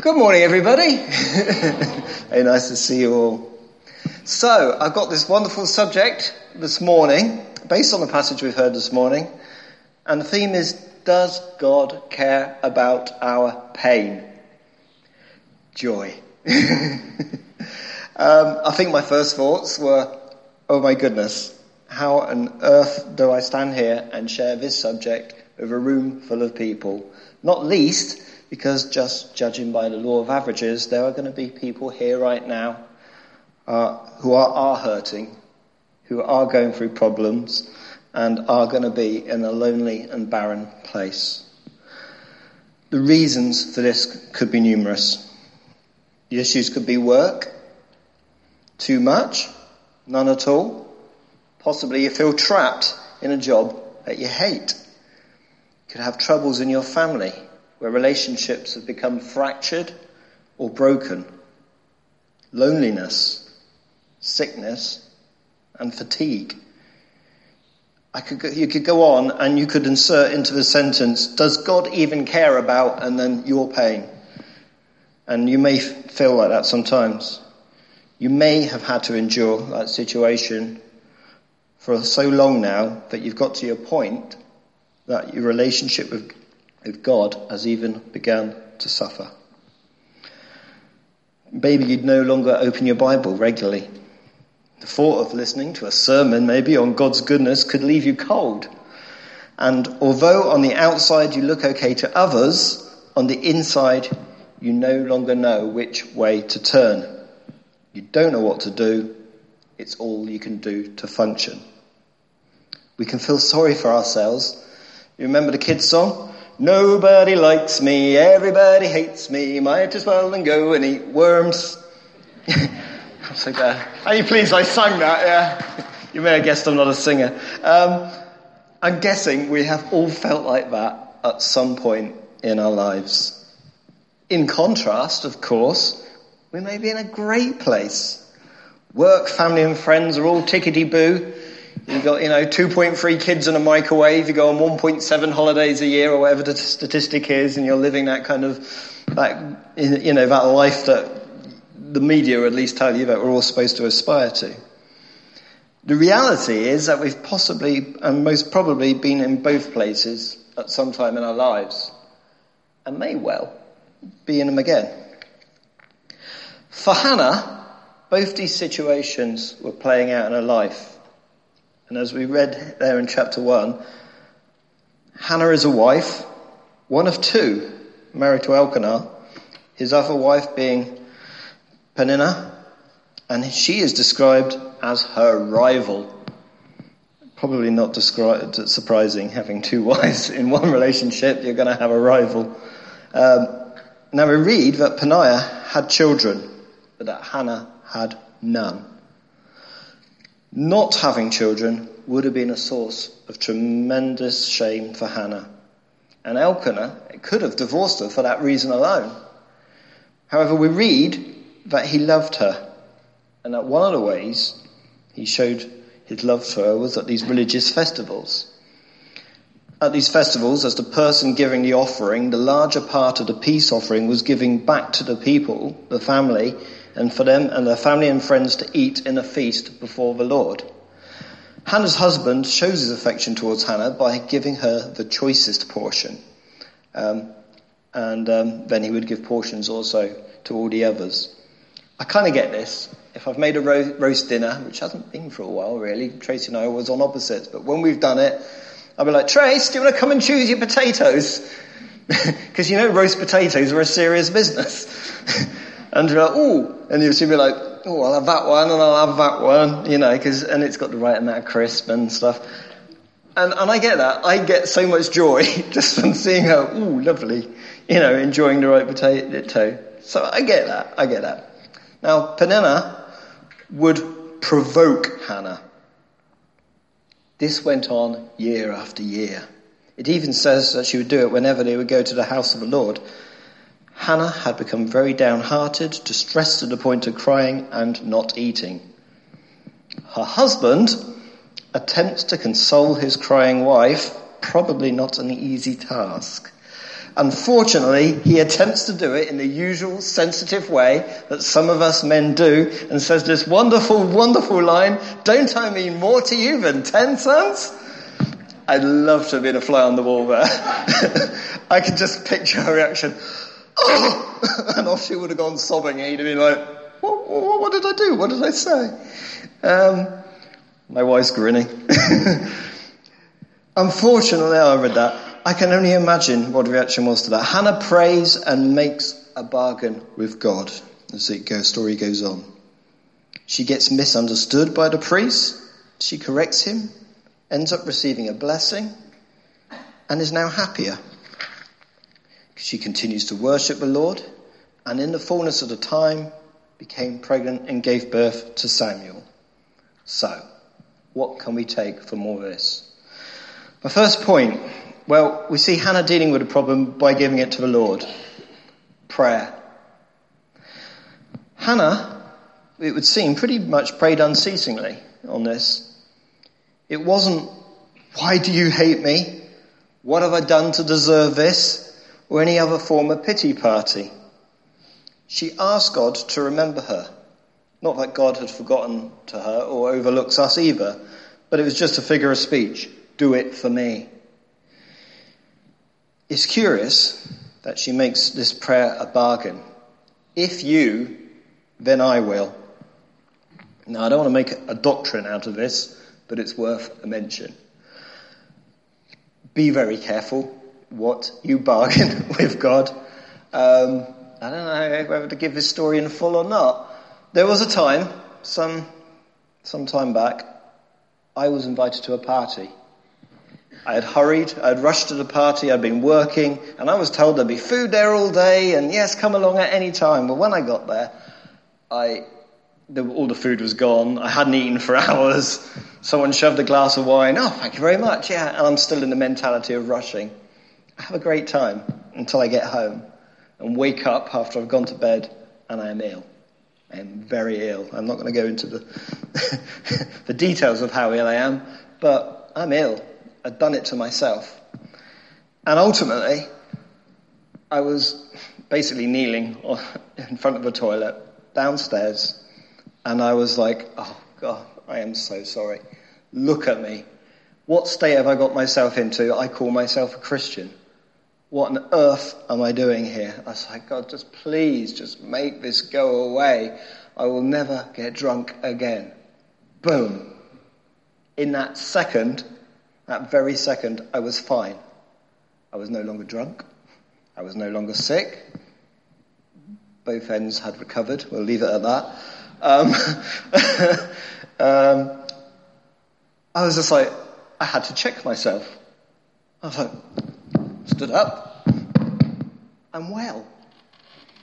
Good morning, everybody. Very nice to see you all. So, I've got this wonderful subject this morning, based on the passage we've heard this morning, and the theme is Does God care about our pain? Joy. um, I think my first thoughts were, oh my goodness, how on earth do I stand here and share this subject with a room full of people? Not least because just judging by the law of averages, there are going to be people here right now uh, who are, are hurting, who are going through problems, and are going to be in a lonely and barren place. The reasons for this could be numerous. The issues could be work, too much, none at all. Possibly you feel trapped in a job that you hate. You could have troubles in your family where relationships have become fractured or broken, loneliness, sickness, and fatigue. I could go, you could go on and you could insert into the sentence, does God even care about, and then your pain? And you may feel like that sometimes. You may have had to endure that situation for so long now that you've got to your point that your relationship with if God has even begun to suffer. Maybe you'd no longer open your Bible regularly. The thought of listening to a sermon maybe on God's goodness could leave you cold. And although on the outside you look okay to others, on the inside you no longer know which way to turn. You don't know what to do. It's all you can do to function. We can feel sorry for ourselves. You remember the kids' song? Nobody likes me, everybody hates me, might as well then go and eat worms. I'm so glad. Are you pleased I sang that? Yeah. You may have guessed I'm not a singer. Um, I'm guessing we have all felt like that at some point in our lives. In contrast, of course, we may be in a great place. Work, family and friends are all tickety boo. You've got, you know, 2.3 kids in a microwave, you go on 1.7 holidays a year or whatever the statistic is, and you're living that kind of, that, you know, that life that the media at least tell you that we're all supposed to aspire to. The reality is that we've possibly and most probably been in both places at some time in our lives, and may well be in them again. For Hannah, both these situations were playing out in her life. And as we read there in chapter 1, Hannah is a wife, one of two, married to Elkanah, his other wife being Peninnah, and she is described as her rival. Probably not described, surprising having two wives in one relationship, you're going to have a rival. Um, now we read that Peninnah had children, but that Hannah had none. Not having children would have been a source of tremendous shame for Hannah. And Elkanah could have divorced her for that reason alone. However, we read that he loved her, and that one of the ways he showed his love for her was at these religious festivals. At these festivals, as the person giving the offering, the larger part of the peace offering was giving back to the people, the family, and for them and their family and friends to eat in a feast before the Lord. Hannah's husband shows his affection towards Hannah by giving her the choicest portion. Um, and um, then he would give portions also to all the others. I kind of get this. If I've made a ro- roast dinner, which hasn't been for a while really, Tracy and I was on opposites, but when we've done it, I'll be like, Trace, do you want to come and choose your potatoes? Because you know roast potatoes are a serious business. And you're like, ooh, and you'll be like, oh, I'll have that one and I'll have that one, you know, because, and it's got the right amount of crisp and stuff. And, and I get that. I get so much joy just from seeing her, oh, lovely, you know, enjoying the right potato. So I get that. I get that. Now, Peninnah would provoke Hannah. This went on year after year. It even says that she would do it whenever they would go to the house of the Lord. Hannah had become very downhearted, distressed to the point of crying and not eating. Her husband attempts to console his crying wife, probably not an easy task. Unfortunately, he attempts to do it in the usual sensitive way that some of us men do and says this wonderful, wonderful line, don't I mean more to you than ten sons? I'd love to have been a fly on the wall there. I could just picture her reaction. And off she would have gone sobbing he'd have been like, what, what, what did I do? What did I say? Um, my wife's grinning. Unfortunately, I read that. I can only imagine what reaction was to that. Hannah prays and makes a bargain with God as the story goes on. She gets misunderstood by the priest. She corrects him, ends up receiving a blessing, and is now happier. She continues to worship the Lord, and in the fullness of the time became pregnant and gave birth to Samuel. So, what can we take from all this? My first point well, we see Hannah dealing with a problem by giving it to the Lord prayer. Hannah, it would seem, pretty much prayed unceasingly on this. It wasn't, why do you hate me? What have I done to deserve this? Or any other form of pity party. She asked God to remember her. Not that God had forgotten to her or overlooks us either, but it was just a figure of speech. Do it for me. It's curious that she makes this prayer a bargain. If you, then I will. Now, I don't want to make a doctrine out of this, but it's worth a mention. Be very careful what you bargain with God. Um, I don't know whether to give this story in full or not. There was a time, some, some time back, I was invited to a party. I had hurried, I had rushed to the party, I'd been working, and I was told there'd be food there all day, and yes, come along at any time. But when I got there, I, the, all the food was gone. I hadn't eaten for hours. Someone shoved a glass of wine. Oh, thank you very much. Yeah, and I'm still in the mentality of rushing. Have a great time until I get home and wake up after I've gone to bed and I am ill. I am very ill. I'm not going to go into the, the details of how ill I am, but I'm ill. I'd done it to myself. And ultimately, I was basically kneeling in front of the toilet downstairs, and I was like, oh God, I am so sorry. Look at me. What state have I got myself into? I call myself a Christian. What on earth am I doing here? I was like, God, just please, just make this go away. I will never get drunk again. Boom. In that second, that very second, I was fine. I was no longer drunk. I was no longer sick. Both ends had recovered. We'll leave it at that. Um, um, I was just like, I had to check myself. I was like, stood up. I'm well.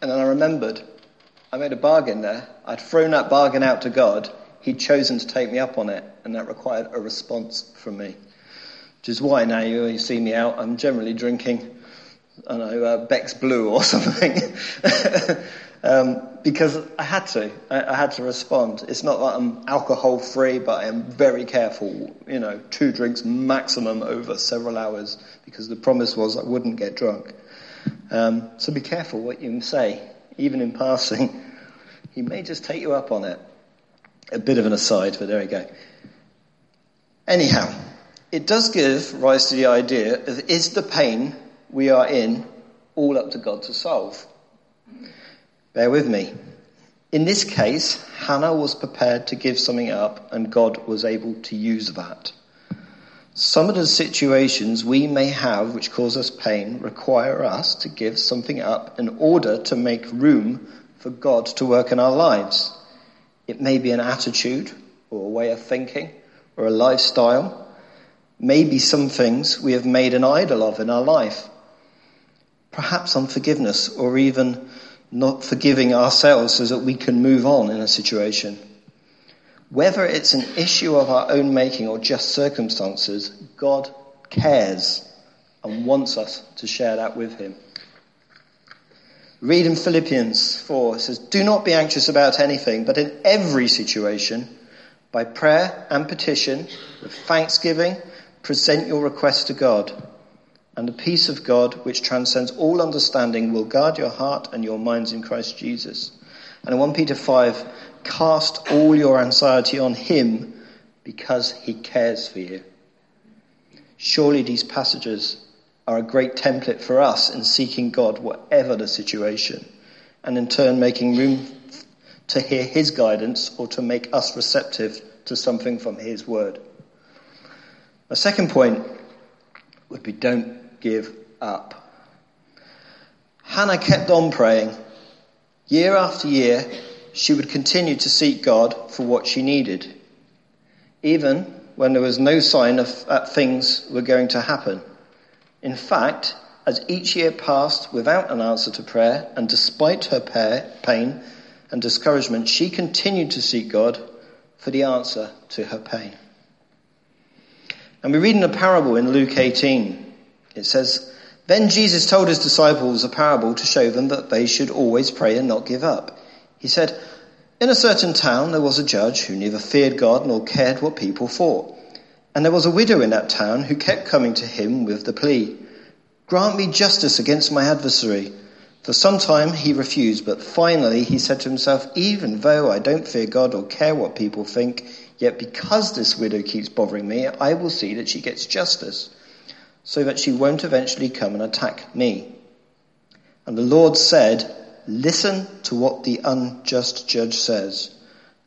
And then I remembered I made a bargain there. I'd thrown that bargain out to God. He'd chosen to take me up on it, and that required a response from me. Which is why now you, see me out, I'm generally drinking, I know, uh, Beck's Blue or something. um, because I had to. I, I, had to respond. It's not that I'm alcohol free, but I am very careful. You know, two drinks maximum over several hours because the promise was I wouldn't get drunk. Um, so be careful what you say, even in passing. He may just take you up on it. A bit of an aside, but there we go. Anyhow, it does give rise to the idea of is the pain we are in all up to God to solve? Bear with me. In this case, Hannah was prepared to give something up and God was able to use that. Some of the situations we may have which cause us pain require us to give something up in order to make room for God to work in our lives. It may be an attitude or a way of thinking or a lifestyle maybe some things we have made an idol of in our life. Perhaps unforgiveness or even not forgiving ourselves so that we can move on in a situation. Whether it's an issue of our own making or just circumstances, God cares and wants us to share that with Him. Read in Philippians 4, it says, Do not be anxious about anything, but in every situation, by prayer and petition, with thanksgiving, present your request to God. And the peace of God, which transcends all understanding, will guard your heart and your minds in Christ Jesus. And in 1 Peter 5, cast all your anxiety on him because he cares for you. Surely these passages are a great template for us in seeking God, whatever the situation, and in turn making room to hear his guidance or to make us receptive to something from his word. A second point would be don't give up. Hannah kept on praying. Year after year, she would continue to seek God for what she needed, even when there was no sign of that things were going to happen. In fact, as each year passed without an answer to prayer, and despite her pain and discouragement, she continued to seek God for the answer to her pain. And we read in a parable in Luke 18 it says, Then Jesus told his disciples a parable to show them that they should always pray and not give up. He said, In a certain town there was a judge who neither feared God nor cared what people thought. And there was a widow in that town who kept coming to him with the plea, Grant me justice against my adversary. For some time he refused, but finally he said to himself, Even though I don't fear God or care what people think, yet because this widow keeps bothering me, I will see that she gets justice so that she won't eventually come and attack me. And the Lord said, Listen to what the unjust judge says.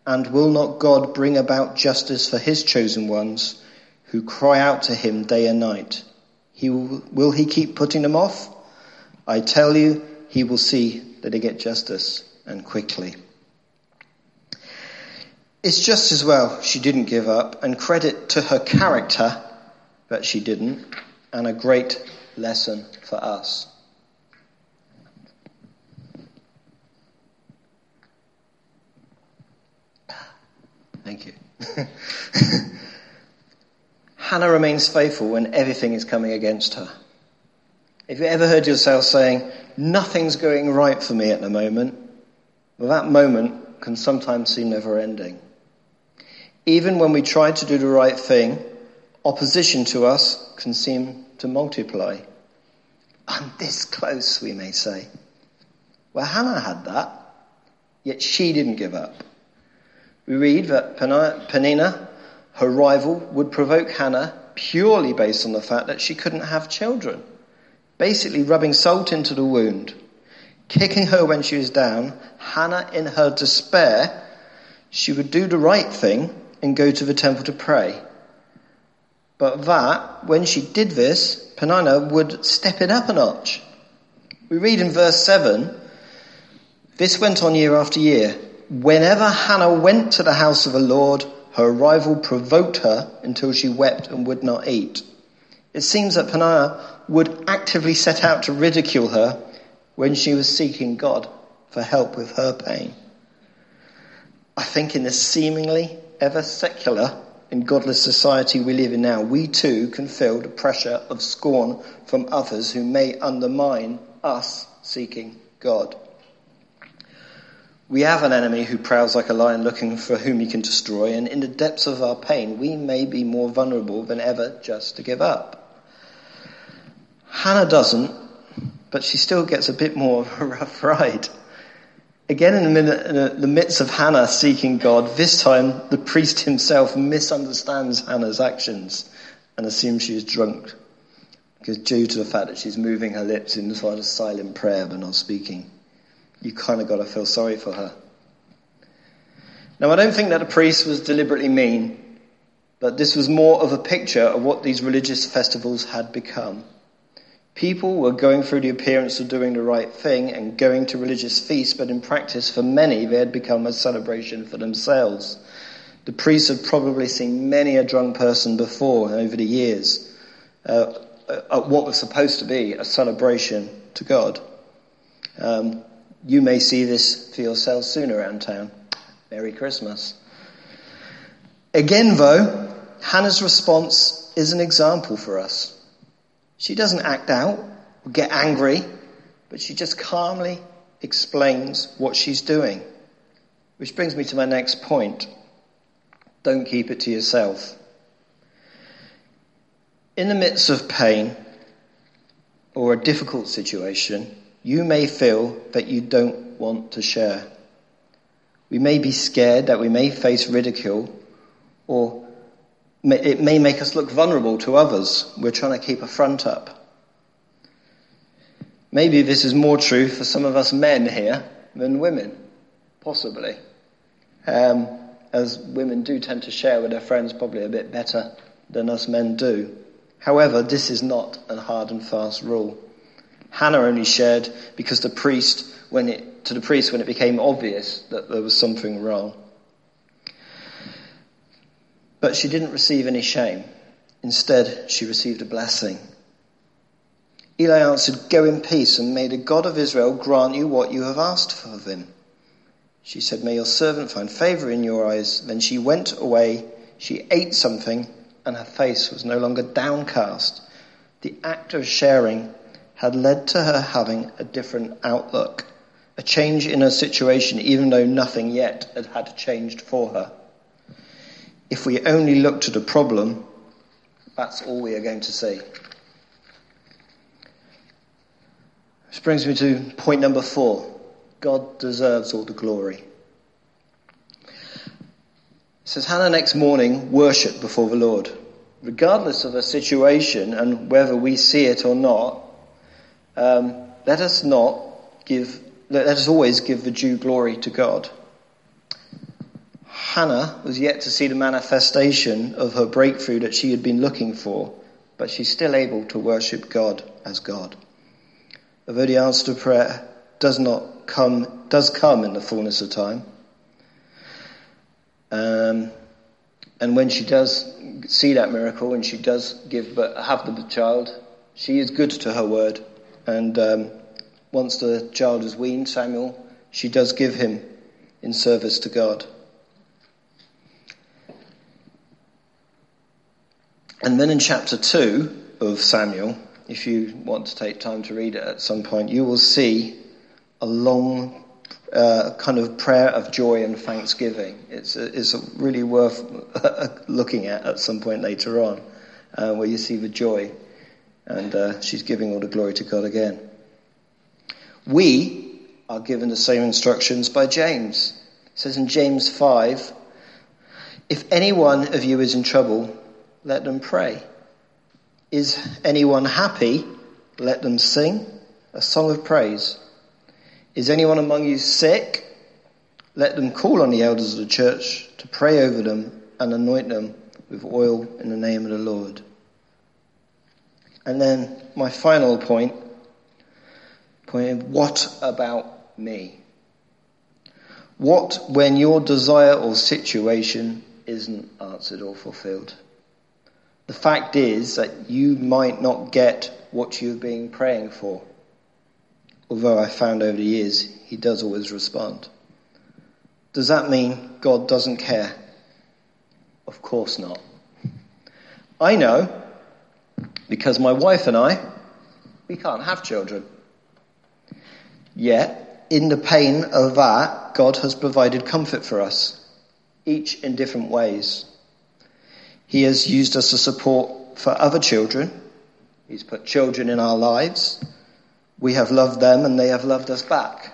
And will not God bring about justice for his chosen ones who cry out to him day and night? He will, will he keep putting them off? I tell you, he will see that they get justice and quickly. It's just as well she didn't give up, and credit to her character that she didn't and a great lesson for us. Thank you. Hannah remains faithful when everything is coming against her. If you ever heard yourself saying, nothing's going right for me at the moment, well, that moment can sometimes seem never ending. Even when we try to do the right thing, opposition to us can seem to multiply. I'm this close, we may say. Well, Hannah had that, yet she didn't give up. We read that Peninnah, her rival, would provoke Hannah purely based on the fact that she couldn't have children, basically rubbing salt into the wound. Kicking her when she was down, Hannah, in her despair, she would do the right thing and go to the temple to pray. But that, when she did this, Peninnah would step it up a notch. We read in verse 7, this went on year after year. Whenever Hannah went to the house of the Lord, her rival provoked her until she wept and would not eat. It seems that Peninnah would actively set out to ridicule her when she was seeking God for help with her pain. I think in this seemingly ever secular in godless society we live in now, we too can feel the pressure of scorn from others who may undermine us seeking God. We have an enemy who prowls like a lion looking for whom he can destroy, and in the depths of our pain, we may be more vulnerable than ever just to give up. Hannah doesn't, but she still gets a bit more of a rough ride. Again, in the midst of Hannah seeking God, this time the priest himself misunderstands Hannah's actions and assumes she is drunk. Because due to the fact that she's moving her lips in sort of silent prayer but not speaking, you kind of got to feel sorry for her. Now, I don't think that the priest was deliberately mean, but this was more of a picture of what these religious festivals had become. People were going through the appearance of doing the right thing and going to religious feasts, but in practice, for many, they had become a celebration for themselves. The priests had probably seen many a drunk person before over the years uh, at what was supposed to be a celebration to God. Um, you may see this for yourselves soon around town. Merry Christmas. Again, though, Hannah's response is an example for us. She doesn't act out or get angry, but she just calmly explains what she's doing. Which brings me to my next point. Don't keep it to yourself. In the midst of pain, or a difficult situation, you may feel that you don't want to share. We may be scared that we may face ridicule, or it may make us look vulnerable to others. We're trying to keep a front up. Maybe this is more true for some of us men here than women, possibly. Um, as women do tend to share with their friends probably a bit better than us men do. However, this is not a hard and fast rule. Hannah only shared because the priest, when it, to the priest when it became obvious that there was something wrong. But she didn't receive any shame. Instead, she received a blessing. Eli answered, Go in peace, and may the God of Israel grant you what you have asked of him. She said, May your servant find favor in your eyes. Then she went away, she ate something, and her face was no longer downcast. The act of sharing had led to her having a different outlook, a change in her situation, even though nothing yet had had changed for her. If we only look to the problem, that's all we are going to see. Which brings me to point number four. God deserves all the glory. It says Hannah next morning worshipped before the Lord. Regardless of the situation and whether we see it or not, um, let us not give, let us always give the due glory to God. Hannah was yet to see the manifestation of her breakthrough that she had been looking for, but she's still able to worship God as God although the answer to prayer does not come, does come in the fullness of time. Um, and when she does see that miracle and she does give, but have the child, she is good to her word. And um, once the child is weaned, Samuel, she does give him in service to God. And then in chapter 2 of Samuel, if you want to take time to read it at some point, you will see a long uh, kind of prayer of joy and thanksgiving. It's, it's really worth looking at at some point later on, uh, where you see the joy, and uh, she's giving all the glory to God again. We are given the same instructions by James. It says in James 5, if any one of you is in trouble, let them pray. Is anyone happy? Let them sing a song of praise. Is anyone among you sick? Let them call on the elders of the church to pray over them and anoint them with oil in the name of the Lord. And then my final point, point what about me? What when your desire or situation isn't answered or fulfilled? The fact is that you might not get what you've been praying for. Although I found over the years he does always respond. Does that mean God doesn't care? Of course not. I know because my wife and I, we can't have children. Yet, in the pain of that, God has provided comfort for us, each in different ways. He has used us as support for other children. He's put children in our lives. We have loved them and they have loved us back.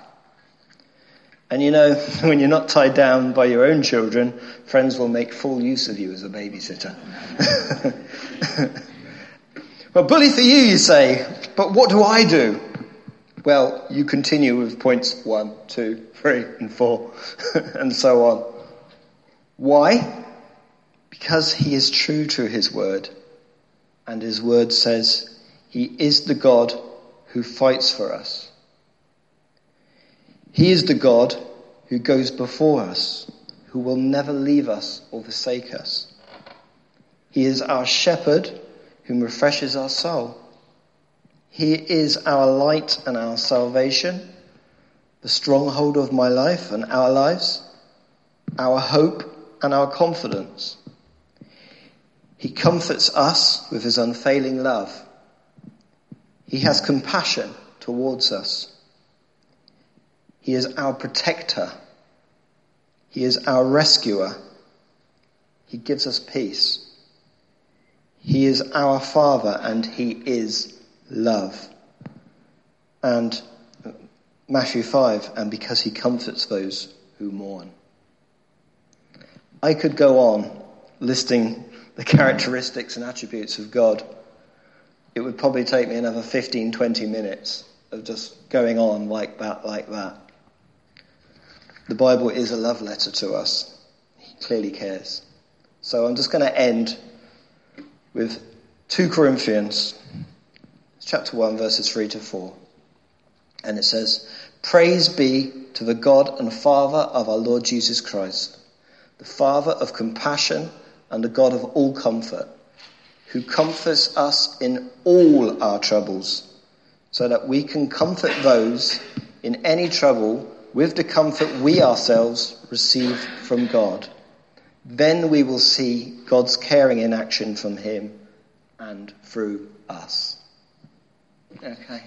And you know, when you're not tied down by your own children, friends will make full use of you as a babysitter. well, bully for you, you say, but what do I do? Well, you continue with points one, two, three, and four, and so on. Why? Because he is true to his word, and his word says he is the God who fights for us. He is the God who goes before us, who will never leave us or forsake us. He is our shepherd whom refreshes our soul. He is our light and our salvation, the stronghold of my life and our lives, our hope and our confidence. He comforts us with his unfailing love. He has compassion towards us. He is our protector. He is our rescuer. He gives us peace. He is our Father and He is love. And Matthew 5, and because he comforts those who mourn. I could go on listing the characteristics and attributes of God. It would probably take me another 15, 20 minutes of just going on like that, like that. The Bible is a love letter to us. He clearly cares. So I'm just going to end with 2 Corinthians chapter 1 verses 3 to 4. And it says, Praise be to the God and Father of our Lord Jesus Christ, the Father of compassion and the God of all comfort, who comforts us in all our troubles, so that we can comfort those in any trouble with the comfort we ourselves receive from God. Then we will see God's caring in action from Him and through us. Okay.